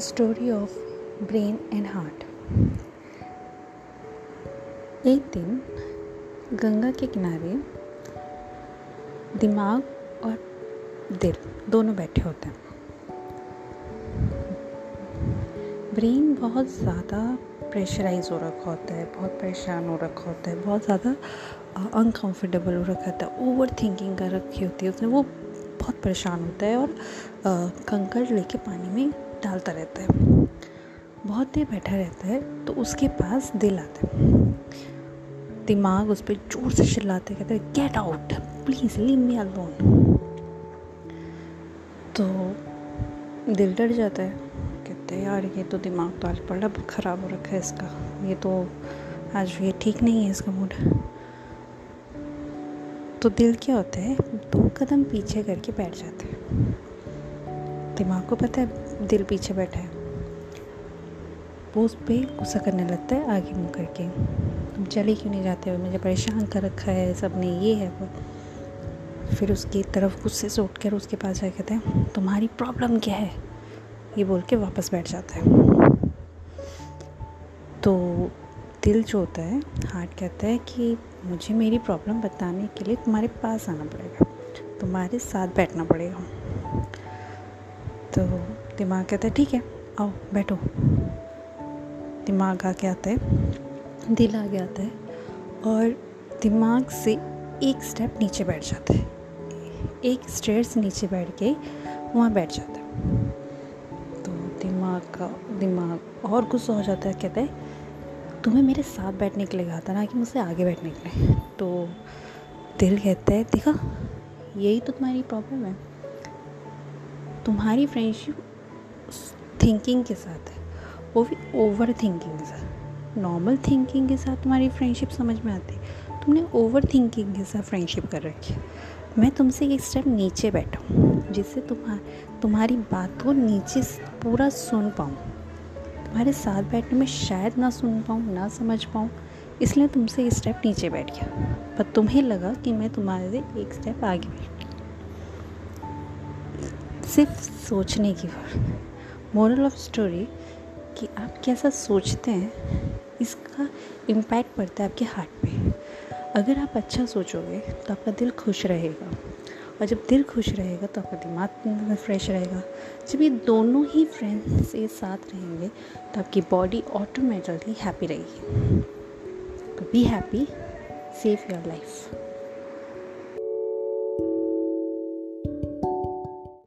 Story of brain and heart एक दिन गंगा के किनारे दिमाग और दिल दोनों बैठे होते हैं। ब्रेन बहुत ज़्यादा प्रेशराइज हो रखा होता है, बहुत परेशान हो रखा होता है, बहुत ज़्यादा अनकंफर्टेबल हो रखा होता है ओवर थिंकिंग कर रखी होती है, उसने वो बहुत परेशान होता है और कंकड़ लेके पानी में डालता रहता है। बहुत देर बैठा रहता है तो उसके पास दिल आता है। दिमाग उस पर ज़ोर से चिल्लाते कहते हैं get out please leave me alone तो दिल डर जाता है। कहते हैं, यार, ये तो दिमाग तो आज बड़ा ख़राब हो रखा है इसका। ये तो आज ये ठीक नहीं है इसका मूड तो दिल क्या होता है, दो कदम पीछे करके बैठ जाते हैं। दिमाग को पता है दिल पीछे बैठा है। वो उस पर गुस्सा करने लगता है आगे मुँह करके। तुम चले क्यों नहीं जाते हो? मुझे परेशान कर रखा है, सबने ये है वो। फिर उसकी तरफ़ गुस्से से उठ कर उसके पास जाके कहते हैं, तुम्हारी प्रॉब्लम क्या है? ये बोल के वापस बैठ जाता है। तो दिल जो होता है, हार्ट कहता है कि मुझे मेरी प्रॉब्लम बताने के लिए तुम्हारे पास आना पड़ेगा। तुम्हारे साथ बैठना पड़ेगा। तो दिमाग कहता है, ठीक है, आओ, बैठो। दिमाग आके आता है, दिल आगे आता है और दिमाग से एक स्टेप नीचे बैठ जाता है। एक स्टेयर्स नीचे बैठ के वहाँ बैठ जाता है। तो दिमाग का, दिमाग और गुस्सा हो जाता है, कहता है, तुम्हें मेरे साथ बैठने के लिए कहा था ना कि मुझसे आगे बैठने के लिए? तो दिल कहता है, देखा, यही तो तुम्हारी प्रॉब्लम है। तुम्हारी फ्रेंडशिप थिंकिंग के साथ है। वो भी ओवर थिंकिंग के साथ। नॉर्मल थिंकिंग के साथ तुम्हारी फ्रेंडशिप समझ में आती तुमने ओवर थिंकिंग के साथ फ्रेंडशिप कर रखी है। मैं तुमसे एक स्टेप नीचे बैठा जिससे तुम्हार तुम्हारी बात को नीचे पूरा सुन पाऊँ। तुम्हारे साथ बैठने में शायद ना सुन पाऊँ, ना समझ पाऊँ, इसलिए तुमसे एक स्टेप नीचे बैठ गया। पर तुम्हें लगा कि मैं तुम्हारे से एक स्टेप आगे बैठ सिर्फ़ सोचने की बात। मोरल ऑफ़ स्टोरी कि आप कैसा सोचते हैं, इसका इम्पैक्ट पड़ता है आपके हार्ट पे। अगर आप अच्छा सोचोगे तो आपका दिल खुश रहेगा। और जब दिल खुश रहेगा तो आपका दिमाग फ्रेश रहेगा। जब ये दोनों ही फ्रेंड्स एक साथ रहेंगे तो आपकी बॉडी ऑटोमेटिकली हैप्पी रहेगी। तो be happy save your life